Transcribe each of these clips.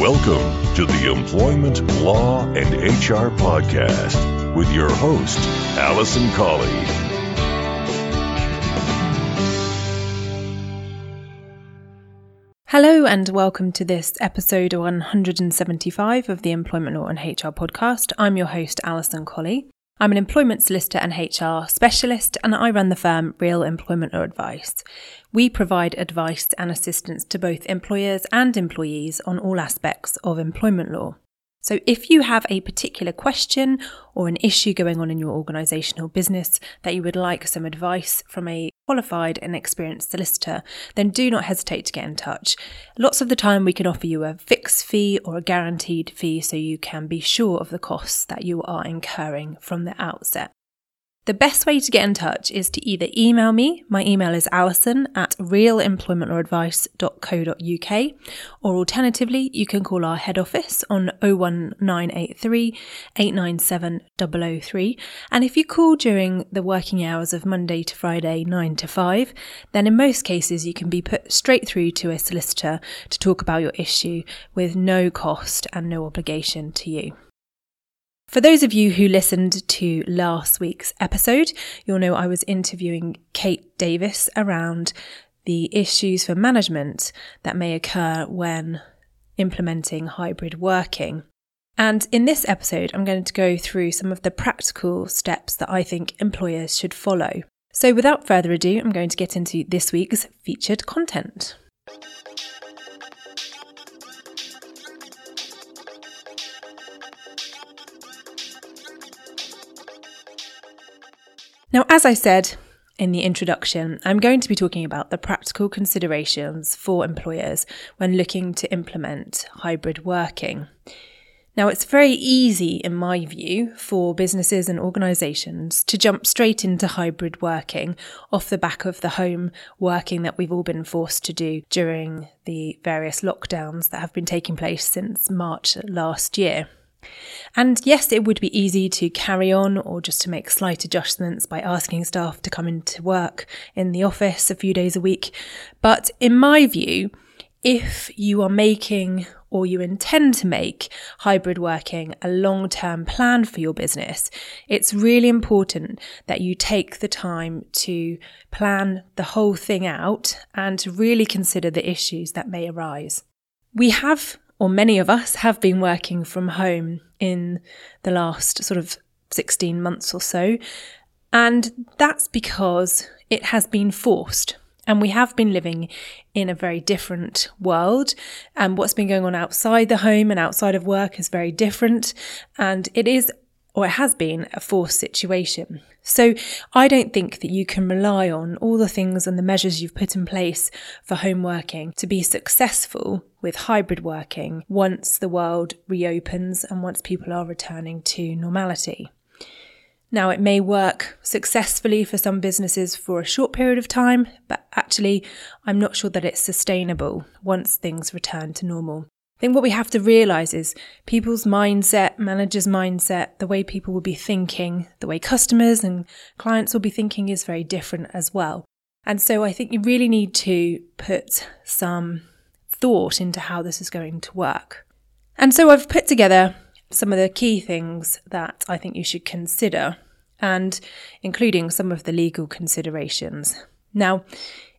Welcome to the Employment Law and HR Podcast with your host, Alison Colley. Hello, and welcome to this episode 175 of the Employment Law and HR podcast. I'm your host, Alison Colley. I'm an employment solicitor and HR specialist, and I run the firm Real Employment Advice. We provide advice and assistance to both employers and employees on all aspects of employment law. So, if you have a particular question or an issue going on in your organisation or business that you would like some advice from a qualified and experienced solicitor, then do not hesitate to get in touch. Lots of the time, we can offer you a fixed fee or a guaranteed fee so you can be sure of the costs that you are incurring from the outset. The best way to get in touch is to either email me, my email is alison at realemploymentlawadvice.co.uk, or alternatively, you can call our head office on 01983 897 003. And if you call during the working hours of Monday to Friday, 9 to 5, then in most cases you can be put straight through to a solicitor to talk about your issue with no cost and no obligation to you. For those of you who listened to last week's episode, you'll know I was interviewing Kate Davis around the issues for management that may occur when implementing hybrid working. And in this episode, I'm going to go through some of the practical steps that I think employers should follow. So, without further ado, I'm going to get into this week's featured content. Now, as I said in the introduction, I'm going to be talking about the practical considerations for employers when looking to implement hybrid working. Now, it's very easy, in my view, for businesses and organisations to jump straight into hybrid working off the back of the home working that we've all been forced to do during the various lockdowns that have been taking place since March last year. And yes, it would be easy to carry on or just to make slight adjustments by asking staff to come into work in the office a few days a week. But in my view, if you are making or you intend to make hybrid working a long term plan for your business, it's really important that you take the time to plan the whole thing out and to really consider the issues that may arise. We have or many of us have been working from home in the last sort of 16 months or so. And that's because it has been forced. And we have been living in a very different world. And what's been going on outside the home and outside of work is very different. And it is or it has been a forced situation. So I don't think that you can rely on all the things and the measures you've put in place for home working to be successful with hybrid working once the world reopens and once people are returning to normality. Now, it may work successfully for some businesses for a short period of time, but actually, I'm not sure that it's sustainable once things return to normal. I think what we have to realize is people's mindset, managers' mindset, the way people will be thinking, the way customers and clients will be thinking is very different as well. And so I think you really need to put some thought into how this is going to work. And so I've put together some of the key things that I think you should consider, and including some of the legal considerations. Now,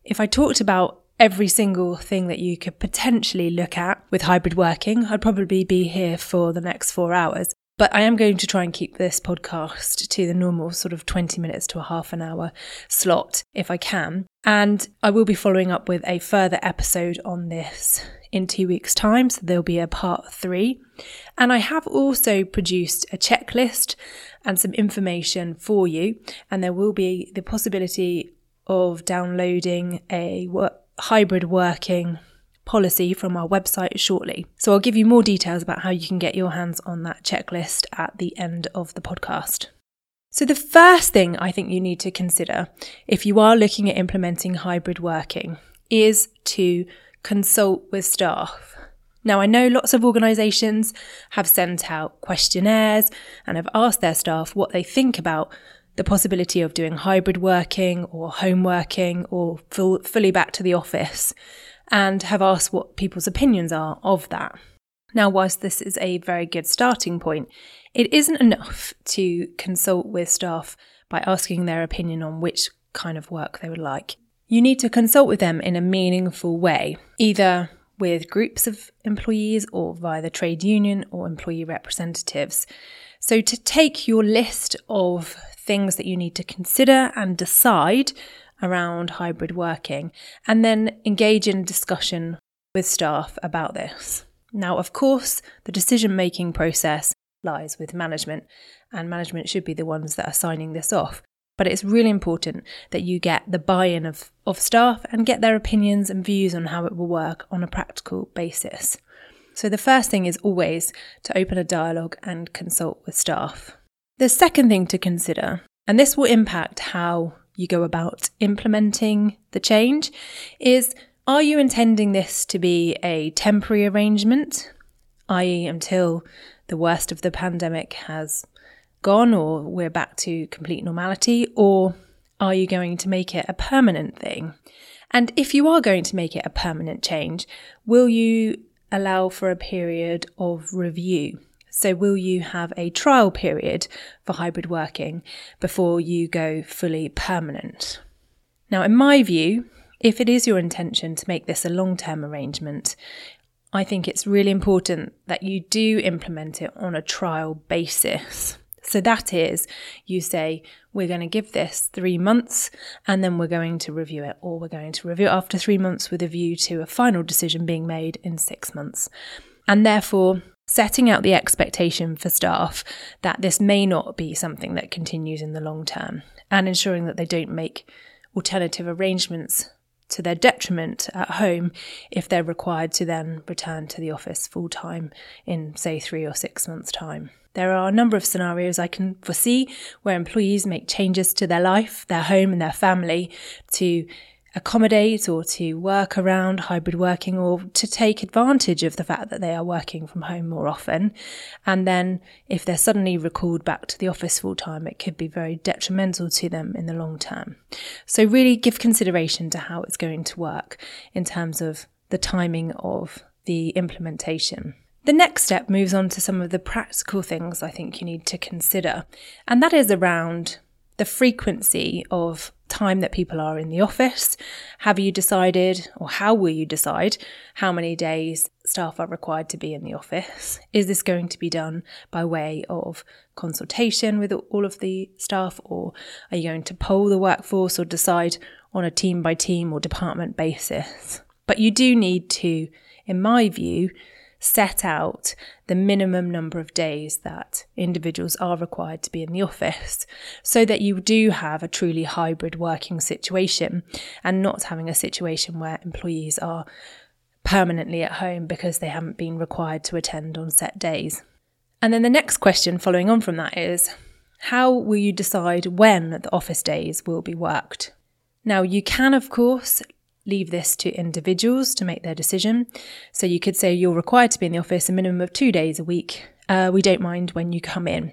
if I talked about every single thing that you could potentially look at with hybrid working, I'd probably be here for the next four hours. But I am going to try and keep this podcast to the normal sort of 20 minutes to a half an hour slot if I can. And I will be following up with a further episode on this in two weeks' time. So there'll be a part three. And I have also produced a checklist and some information for you. And there will be the possibility of downloading a work hybrid working policy from our website shortly. So I'll give you more details about how you can get your hands on that checklist at the end of the podcast. So, the first thing I think you need to consider if you are looking at implementing hybrid working is to consult with staff. Now, I know lots of organisations have sent out questionnaires and have asked their staff what they think about the possibility of doing hybrid working or home working or full, fully back to the office and have asked what people's opinions are of that. Now, whilst this is a very good starting point, it isn't enough to consult with staff by asking their opinion on which kind of work they would like. You need to consult with them in a meaningful way, either with groups of employees or via the trade union or employee representatives. So, to take your list of things that you need to consider and decide around hybrid working, and then engage in discussion with staff about this. Now, of course, the decision making process lies with management, and management should be the ones that are signing this off. But it's really important that you get the buy in of, of staff and get their opinions and views on how it will work on a practical basis. So, the first thing is always to open a dialogue and consult with staff. The second thing to consider, and this will impact how you go about implementing the change, is are you intending this to be a temporary arrangement, i.e., until the worst of the pandemic has gone or we're back to complete normality, or are you going to make it a permanent thing? And if you are going to make it a permanent change, will you allow for a period of review? So, will you have a trial period for hybrid working before you go fully permanent? Now, in my view, if it is your intention to make this a long term arrangement, I think it's really important that you do implement it on a trial basis. So that is, you say, we're going to give this three months and then we're going to review it, or we're going to review it after three months with a view to a final decision being made in six months. And therefore, setting out the expectation for staff that this may not be something that continues in the long term and ensuring that they don't make alternative arrangements to their detriment at home if they're required to then return to the office full time in, say, three or six months' time. There are a number of scenarios I can foresee where employees make changes to their life, their home, and their family to accommodate or to work around hybrid working or to take advantage of the fact that they are working from home more often. And then if they're suddenly recalled back to the office full time, it could be very detrimental to them in the long term. So really give consideration to how it's going to work in terms of the timing of the implementation. The next step moves on to some of the practical things I think you need to consider, and that is around the frequency of time that people are in the office? Have you decided, or how will you decide, how many days staff are required to be in the office? Is this going to be done by way of consultation with all of the staff, or are you going to poll the workforce or decide on a team by team or department basis? But you do need to, in my view, set out the minimum number of days that individuals are required to be in the office so that you do have a truly hybrid working situation and not having a situation where employees are permanently at home because they haven't been required to attend on set days. And then the next question following on from that is how will you decide when the office days will be worked? Now, you can, of course, leave this to individuals to make their decision. So you could say you're required to be in the office a minimum of two days a week. Uh, we don't mind when you come in.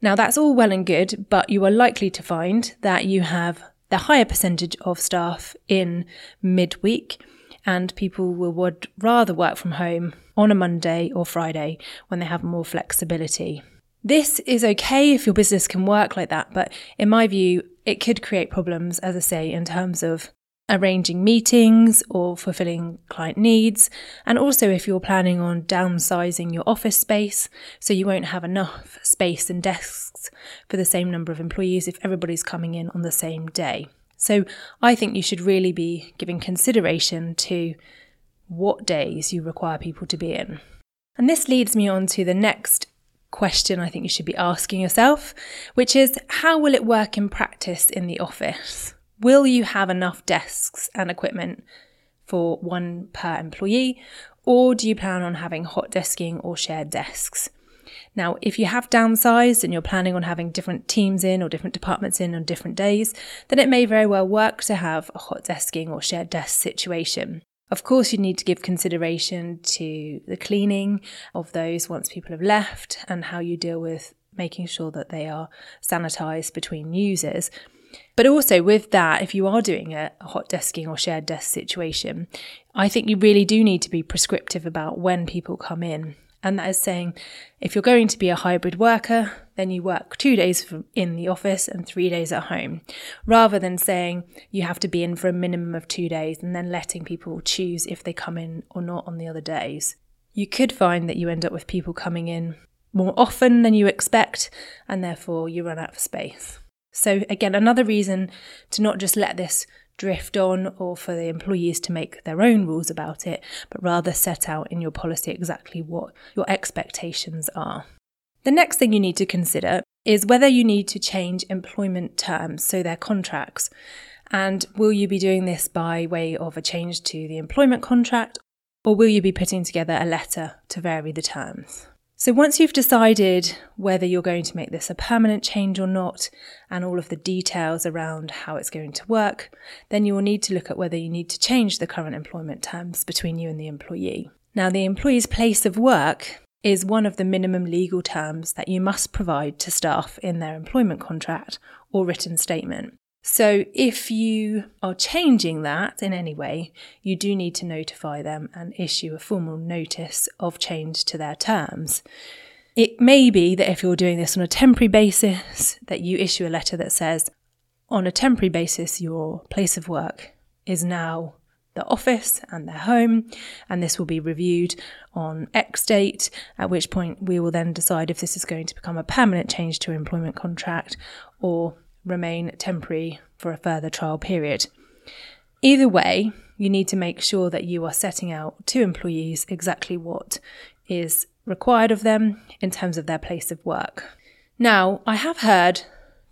Now, that's all well and good, but you are likely to find that you have the higher percentage of staff in midweek, and people would rather work from home on a Monday or Friday when they have more flexibility. This is okay if your business can work like that, but in my view, it could create problems, as I say, in terms of arranging meetings or fulfilling client needs, and also if you're planning on downsizing your office space so you won't have enough space and desks for the same number of employees if everybody's coming in on the same day. So I think you should really be giving consideration to what days you require people to be in. And this leads me on to the next question I think you should be asking yourself, which is how will it work in practice in the office? Will you have enough desks and equipment for one per employee, or do you plan on having hot desking or shared desks? Now, if you have downsized and you're planning on having different teams in or different departments in on different days, then it may very well work to have a hot desking or shared desk situation. Of course, you need to give consideration to the cleaning of those once people have left and how you deal with making sure that they are sanitized between users. But also with that, if you are doing a, hot desking or shared desk situation, I think you really do need to be prescriptive about when people come in. And that is saying if you're going to be a hybrid worker, then you work two days in the office and three days at home, rather than saying you have to be in for a minimum of two days and then letting people choose if they come in or not on the other days. You could find that you end up with people coming in more often than you expect, and therefore you run out of space. So, again, another reason to not just let this drift on or for the employees to make their own rules about it, but rather set out in your policy exactly what your expectations are. The next thing you need to consider is whether you need to change employment terms, so their contracts. And will you be doing this by way of a change to the employment contract, or will you be putting together a letter to vary the terms? So, once you've decided whether you're going to make this a permanent change or not, and all of the details around how it's going to work, then you will need to look at whether you need to change the current employment terms between you and the employee. Now, the employee's place of work is one of the minimum legal terms that you must provide to staff in their employment contract or written statement. So, if you are changing that in any way, you do need to notify them and issue a formal notice of change to their terms. It may be that if you're doing this on a temporary basis, that you issue a letter that says, on a temporary basis, your place of work is now the office and their home, and this will be reviewed on X date, at which point we will then decide if this is going to become a permanent change to employment contract or remain temporary for a further trial period. Either way, you need to make sure that you are setting out to employees exactly what is required of them in terms of their place of work. Now, I have heard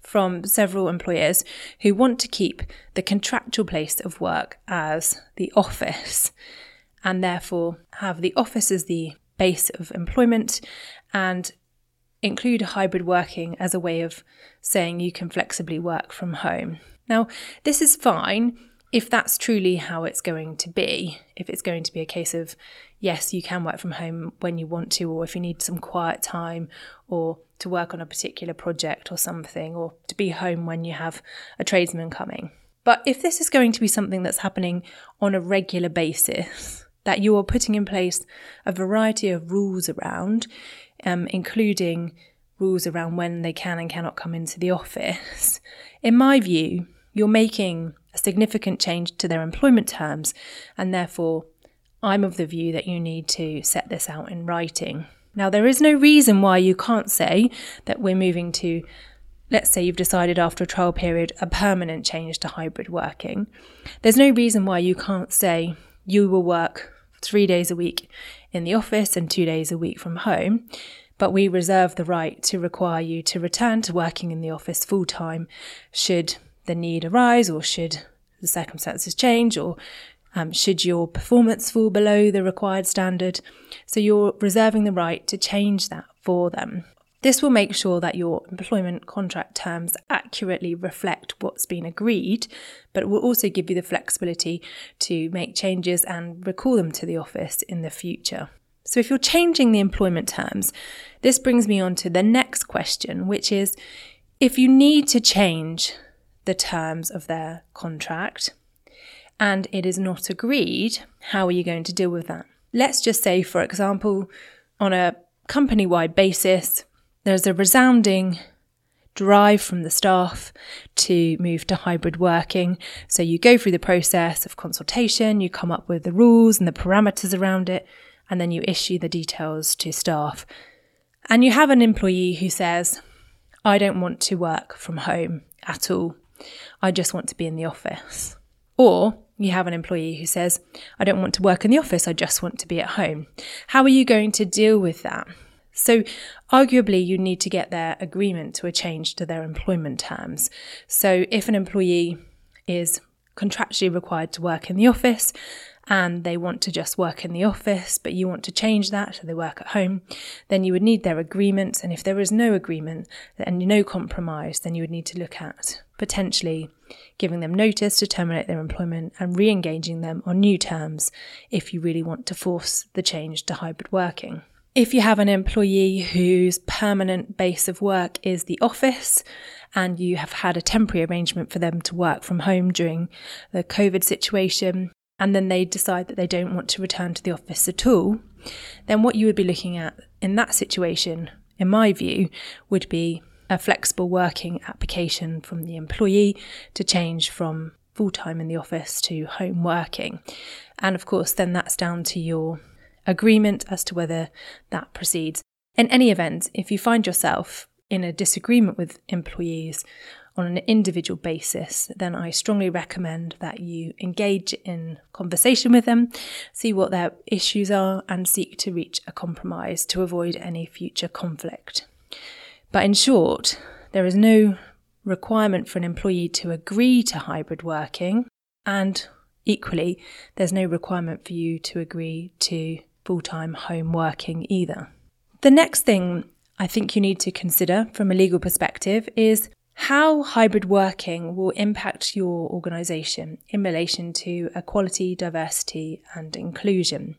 from several employers who want to keep the contractual place of work as the office and therefore have the office as the base of employment and include hybrid working as a way of saying you can flexibly work from home. Now, this is fine if that's truly how it's going to be. If it's going to be a case of, yes, you can work from home when you want to, or if you need some quiet time, or to work on a particular project or something, or to be home when you have a tradesman coming. But if this is going to be something that's happening on a regular basis, that you are putting in place a variety of rules around, um, including rules around when they can and cannot come into the office, in my view, you're making a significant change to their employment terms, and therefore, I'm of the view that you need to set this out in writing. Now, there is no reason why you can't say that we're moving to, let's say you've decided after a trial period, a permanent change to hybrid working. There's no reason why you can't say you will work three days a week in the office and two days a week from home. But we reserve the right to require you to return to working in the office full time should the need arise or should the circumstances change or um, should your performance fall below the required standard. So you're reserving the right to change that for them. This will make sure that your employment contract terms accurately reflect what's been agreed, but it will also give you the flexibility to make changes and recall them to the office in the future. So, if you're changing the employment terms, this brings me on to the next question, which is if you need to change the terms of their contract and it is not agreed, how are you going to deal with that? Let's just say, for example, on a company wide basis, there's a resounding drive from the staff to move to hybrid working. So you go through the process of consultation, you come up with the rules and the parameters around it, and then you issue the details to staff. And you have an employee who says, I don't want to work from home at all. I just want to be in the office. Or you have an employee who says, I don't want to work in the office, I just want to be at home. How are you going to deal with that? So, arguably, you need to get their agreement to a change to their employment terms. So, if an employee is contractually required to work in the office and they want to just work in the office, but you want to change that so they work at home, then you would need their agreement. And if there is no agreement and no compromise, then you would need to look at potentially giving them notice to terminate their employment and re engaging them on new terms if you really want to force the change to hybrid working. If you have an employee whose permanent base of work is the office and you have had a temporary arrangement for them to work from home during the COVID situation, and then they decide that they don't want to return to the office at all, then what you would be looking at in that situation, in my view, would be a flexible working application from the employee to change from full time in the office to home working. And of course, then that's down to your agreement as to whether that proceeds. In any event, if you find yourself in a disagreement with employees on an individual basis, then I strongly recommend that you engage in conversation with them, see what their issues are, and seek to reach a compromise to avoid any future conflict. But in short, there is no requirement for an employee to agree to hybrid working, and equally, there's no requirement for you to agree to full time home working either. The next thing I think you need to consider from a legal perspective is how hybrid working will impact your organisation in relation to equality, diversity, and inclusion.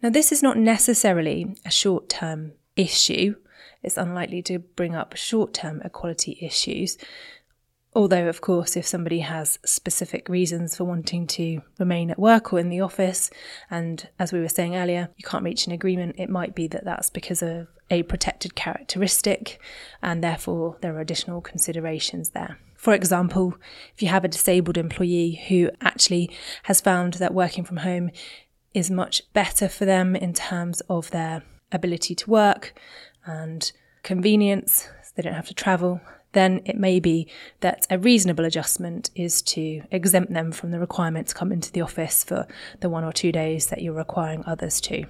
Now, this is not necessarily a short term issue, it's unlikely to bring up short term equality issues. Although, of course, if somebody has specific reasons for wanting to remain at work or in the office, and as we were saying earlier, you can't reach an agreement, it might be that that's because of a protected characteristic, and therefore there are additional considerations there. For example, if you have a disabled employee who actually has found that working from home is much better for them in terms of their ability to work and convenience, so they don't have to travel, then it may be that a reasonable adjustment is to exempt them from the requirement to come into the office for the one or two days that you're requiring others to.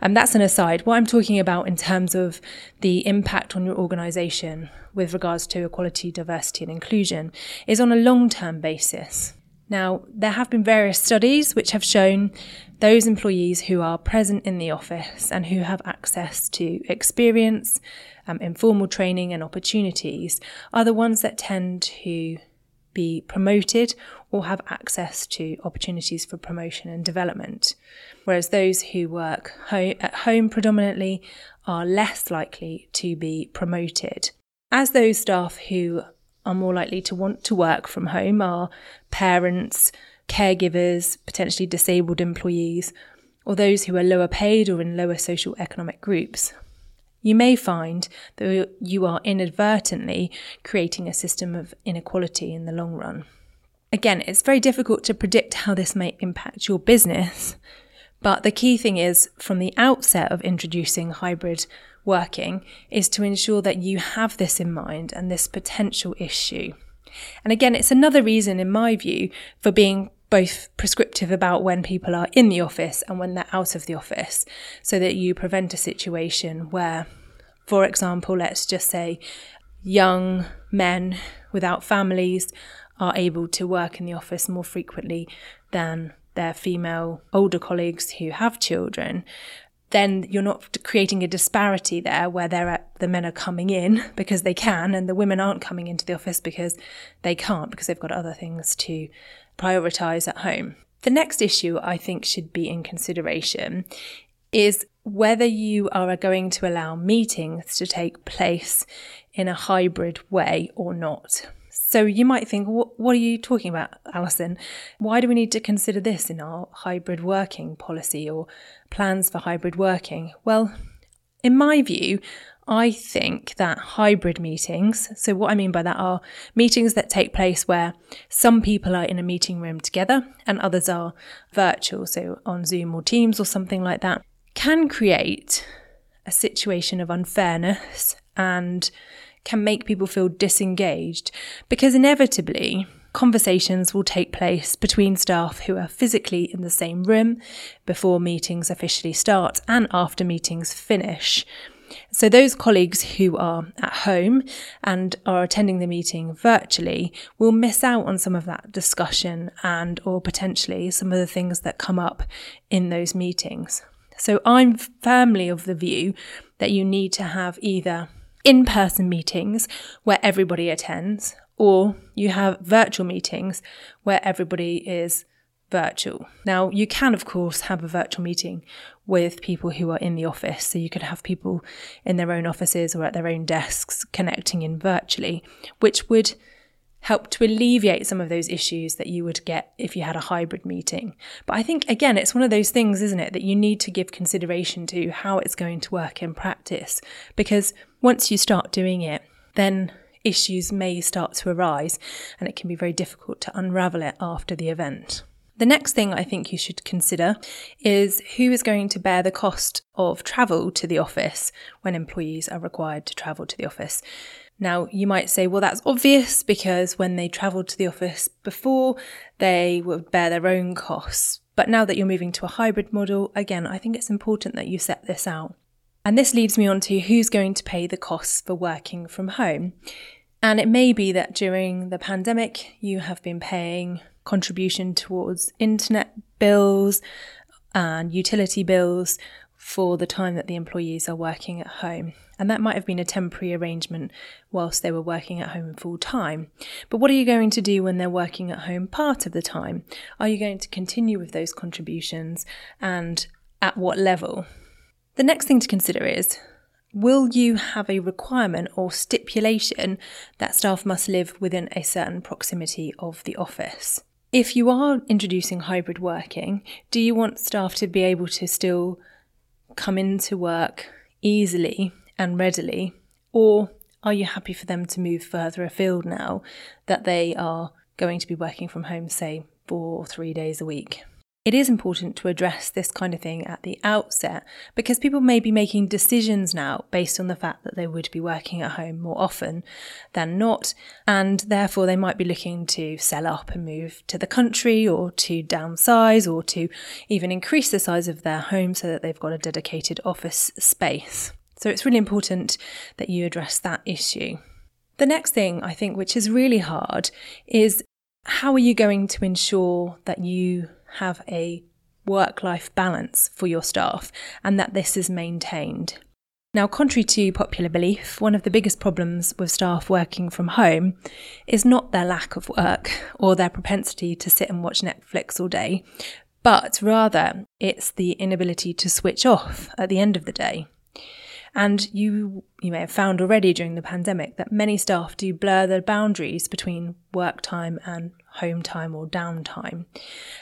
And that's an aside. What I'm talking about in terms of the impact on your organisation with regards to equality, diversity, and inclusion is on a long term basis. Now, there have been various studies which have shown those employees who are present in the office and who have access to experience, um, informal training, and opportunities are the ones that tend to be promoted or have access to opportunities for promotion and development. Whereas those who work ho- at home predominantly are less likely to be promoted. As those staff who are more likely to want to work from home are parents, caregivers, potentially disabled employees, or those who are lower paid or in lower social economic groups. You may find that you are inadvertently creating a system of inequality in the long run. Again, it's very difficult to predict how this may impact your business, but the key thing is from the outset of introducing hybrid working is to ensure that you have this in mind and this potential issue. And again, it's another reason, in my view, for being both prescriptive about when people are in the office and when they're out of the office, so that you prevent a situation where, for example, let's just say young men without families are able to work in the office more frequently than their female older colleagues who have children then you're not creating a disparity there where they're the men are coming in because they can and the women aren't coming into the office because they can't because they've got other things to prioritize at home. The next issue I think should be in consideration is whether you are going to allow meetings to take place in a hybrid way or not. So you might think, what, what are you talking about, Alison? Why do we need to consider this in our hybrid working policy or plans for hybrid working? Well, in my view, I think that hybrid meetings, so what I mean by that are meetings that take place where some people are in a meeting room together and others are virtual, so on Zoom or Teams or something like that, can create a situation of unfairness and can make people feel disengaged because inevitably conversations will take place between staff who are physically in the same room before meetings officially start and after meetings finish. So, those colleagues who are at home and are attending the meeting virtually will miss out on some of that discussion and, or potentially some of the things that come up in those meetings. So, I'm firmly of the view that you need to have either in person meetings where everybody attends, or you have virtual meetings where everybody is virtual. Now, you can, of course, have a virtual meeting with people who are in the office. So you could have people in their own offices or at their own desks connecting in virtually, which would help to alleviate some of those issues that you would get if you had a hybrid meeting. But I think, again, it's one of those things, isn't it, that you need to give consideration to how it's going to work in practice. Because once you start doing it, then issues may start to arise and it can be very difficult to unravel it after the event. The next thing I think you should consider is who is going to bear the cost of travel to the office when employees are required to travel to the office. Now, you might say, well, that's obvious because when they travelled to the office before, they would bear their own costs. But now that you're moving to a hybrid model, again, I think it's important that you set this out. And this leads me on to who's going to pay the costs for working from home. And it may be that during the pandemic, you have been paying contribution towards internet bills and utility bills for the time that the employees are working at home. And that might have been a temporary arrangement whilst they were working at home full time. But what are you going to do when they're working at home part of the time? Are you going to continue with those contributions and at what level? The next thing to consider is will you have a requirement or stipulation that staff must live within a certain proximity of the office? If you are introducing hybrid working, do you want staff to be able to still come into work easily and readily? Or are you happy for them to move further afield now that they are going to be working from home, say, four or three days a week? It is important to address this kind of thing at the outset because people may be making decisions now based on the fact that they would be working at home more often than not, and therefore they might be looking to sell up and move to the country or to downsize or to even increase the size of their home so that they've got a dedicated office space. So it's really important that you address that issue. The next thing I think, which is really hard, is how are you going to ensure that you have a work life balance for your staff and that this is maintained? Now, contrary to popular belief, one of the biggest problems with staff working from home is not their lack of work or their propensity to sit and watch Netflix all day, but rather it's the inability to switch off at the end of the day. And you you may have found already during the pandemic that many staff do blur the boundaries between work time and home time or downtime.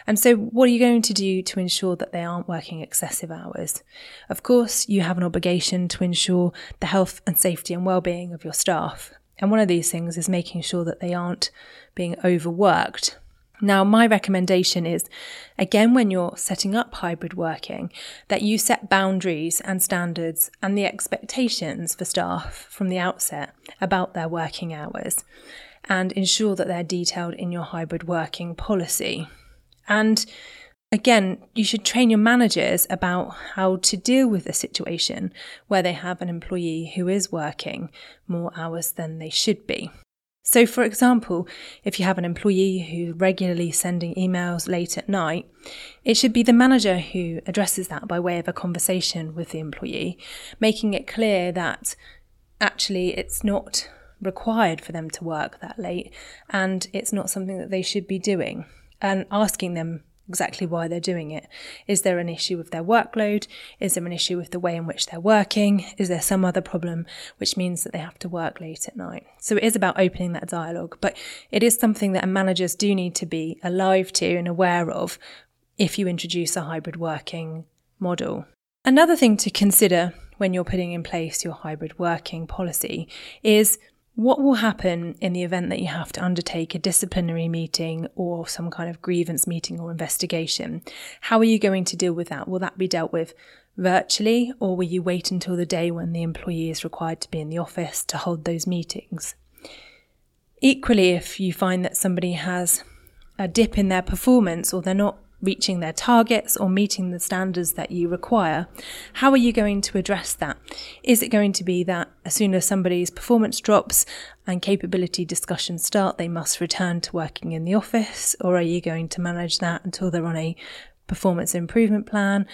And so what are you going to do to ensure that they aren't working excessive hours? Of course, you have an obligation to ensure the health and safety and well-being of your staff. And one of these things is making sure that they aren't being overworked now, my recommendation is again, when you're setting up hybrid working, that you set boundaries and standards and the expectations for staff from the outset about their working hours and ensure that they're detailed in your hybrid working policy. And again, you should train your managers about how to deal with a situation where they have an employee who is working more hours than they should be. So, for example, if you have an employee who's regularly sending emails late at night, it should be the manager who addresses that by way of a conversation with the employee, making it clear that actually it's not required for them to work that late and it's not something that they should be doing, and asking them exactly why they're doing it. Is there an issue with their workload? Is there an issue with the way in which they're working? Is there some other problem which means that they have to work late at night? So it is about opening that dialogue, but it is something that managers do need to be alive to and aware of if you introduce a hybrid working model. Another thing to consider when you're putting in place your hybrid working policy is what will happen in the event that you have to undertake a disciplinary meeting or some kind of grievance meeting or investigation? How are you going to deal with that? Will that be dealt with virtually or will you wait until the day when the employee is required to be in the office to hold those meetings? Equally, if you find that somebody has a dip in their performance or they're not reaching their targets or meeting the standards that you require, how are you going to address that? Is it going to be that as soon as somebody's performance drops and capability discussions start, they must return to working in the office? Or are you going to manage that until they're on a performance improvement plan?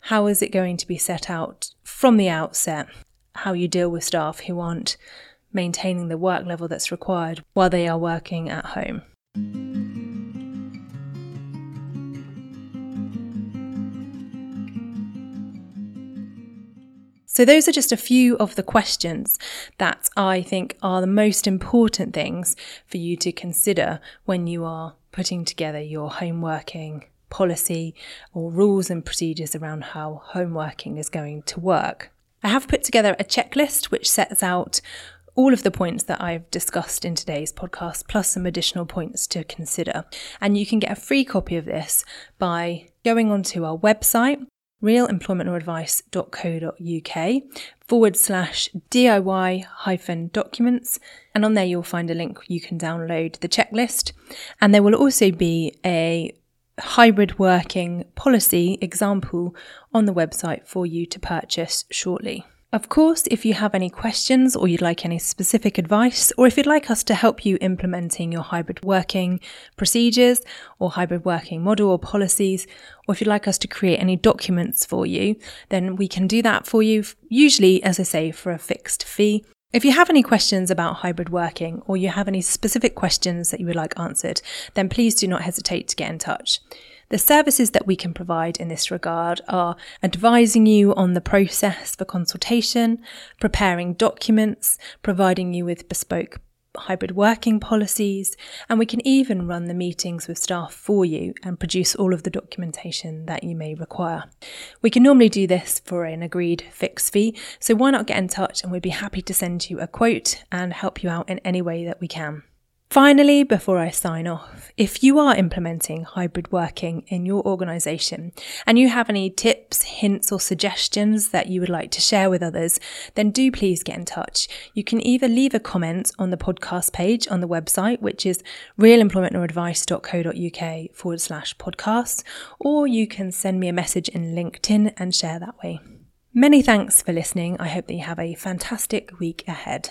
How is it going to be set out from the outset? How you deal with staff who aren't maintaining the work level that's required while they are working at home? So, those are just a few of the questions that I think are the most important things for you to consider when you are putting together your home working policy or rules and procedures around how home working is going to work. I have put together a checklist which sets out all of the points that I've discussed in today's podcast, plus some additional points to consider. And you can get a free copy of this by going onto our website, realemploymentlawadvice.co.uk forward slash DIY hyphen documents. And on there, you'll find a link you can download the checklist. And there will also be a hybrid working policy example on the website for you to purchase shortly. Of course, if you have any questions or you'd like any specific advice, or if you'd like us to help you implementing your hybrid working procedures or hybrid working model or policies, or if you'd like us to create any documents for you, then we can do that for you, usually, as I say, for a fixed fee. If you have any questions about hybrid working or you have any specific questions that you would like answered, then please do not hesitate to get in touch. The services that we can provide in this regard are advising you on the process for consultation, preparing documents, providing you with bespoke hybrid working policies, and we can even run the meetings with staff for you and produce all of the documentation that you may require. We can normally do this for an agreed fixed fee, so why not get in touch and we'd be happy to send you a quote and help you out in any way that we can. Finally, before I sign off, if you are implementing hybrid working in your organisation and you have any tips, hints, or suggestions that you would like to share with others, then do please get in touch. You can either leave a comment on the podcast page on the website, which is realemploymentlawadvice.co.uk forward slash podcast, or you can send me a message in LinkedIn and share that way. Many thanks for listening. I hope that you have a fantastic week ahead.